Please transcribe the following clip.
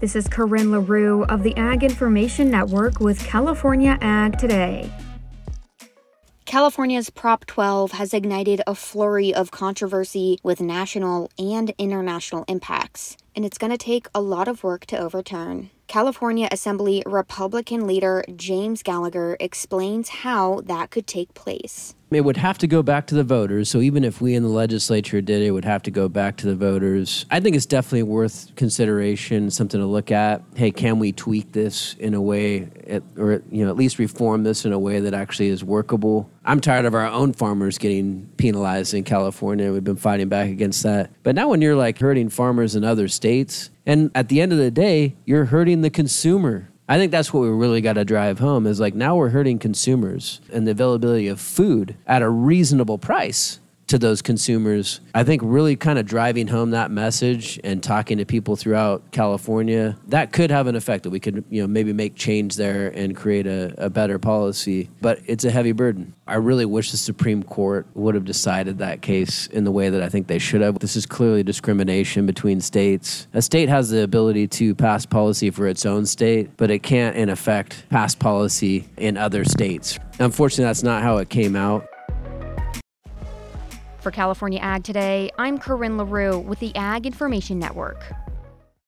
This is Corinne LaRue of the Ag Information Network with California Ag Today. California's Prop 12 has ignited a flurry of controversy with national and international impacts, and it's going to take a lot of work to overturn. California Assembly Republican leader James Gallagher explains how that could take place. It would have to go back to the voters. So even if we in the legislature did it, it would have to go back to the voters. I think it's definitely worth consideration, something to look at. Hey, can we tweak this in a way, or you know, at least reform this in a way that actually is workable? I'm tired of our own farmers getting penalized in California. We've been fighting back against that. But now when you're like hurting farmers in other states, and at the end of the day, you're hurting the consumer. I think that's what we really got to drive home is like now we're hurting consumers and the availability of food at a reasonable price to those consumers. I think really kind of driving home that message and talking to people throughout California, that could have an effect that we could, you know, maybe make change there and create a, a better policy. But it's a heavy burden. I really wish the Supreme Court would have decided that case in the way that I think they should have. This is clearly discrimination between states. A state has the ability to pass policy for its own state, but it can't, in effect, pass policy in other states. Unfortunately, that's not how it came out. For California Ag Today, I'm Corinne LaRue with the Ag Information Network.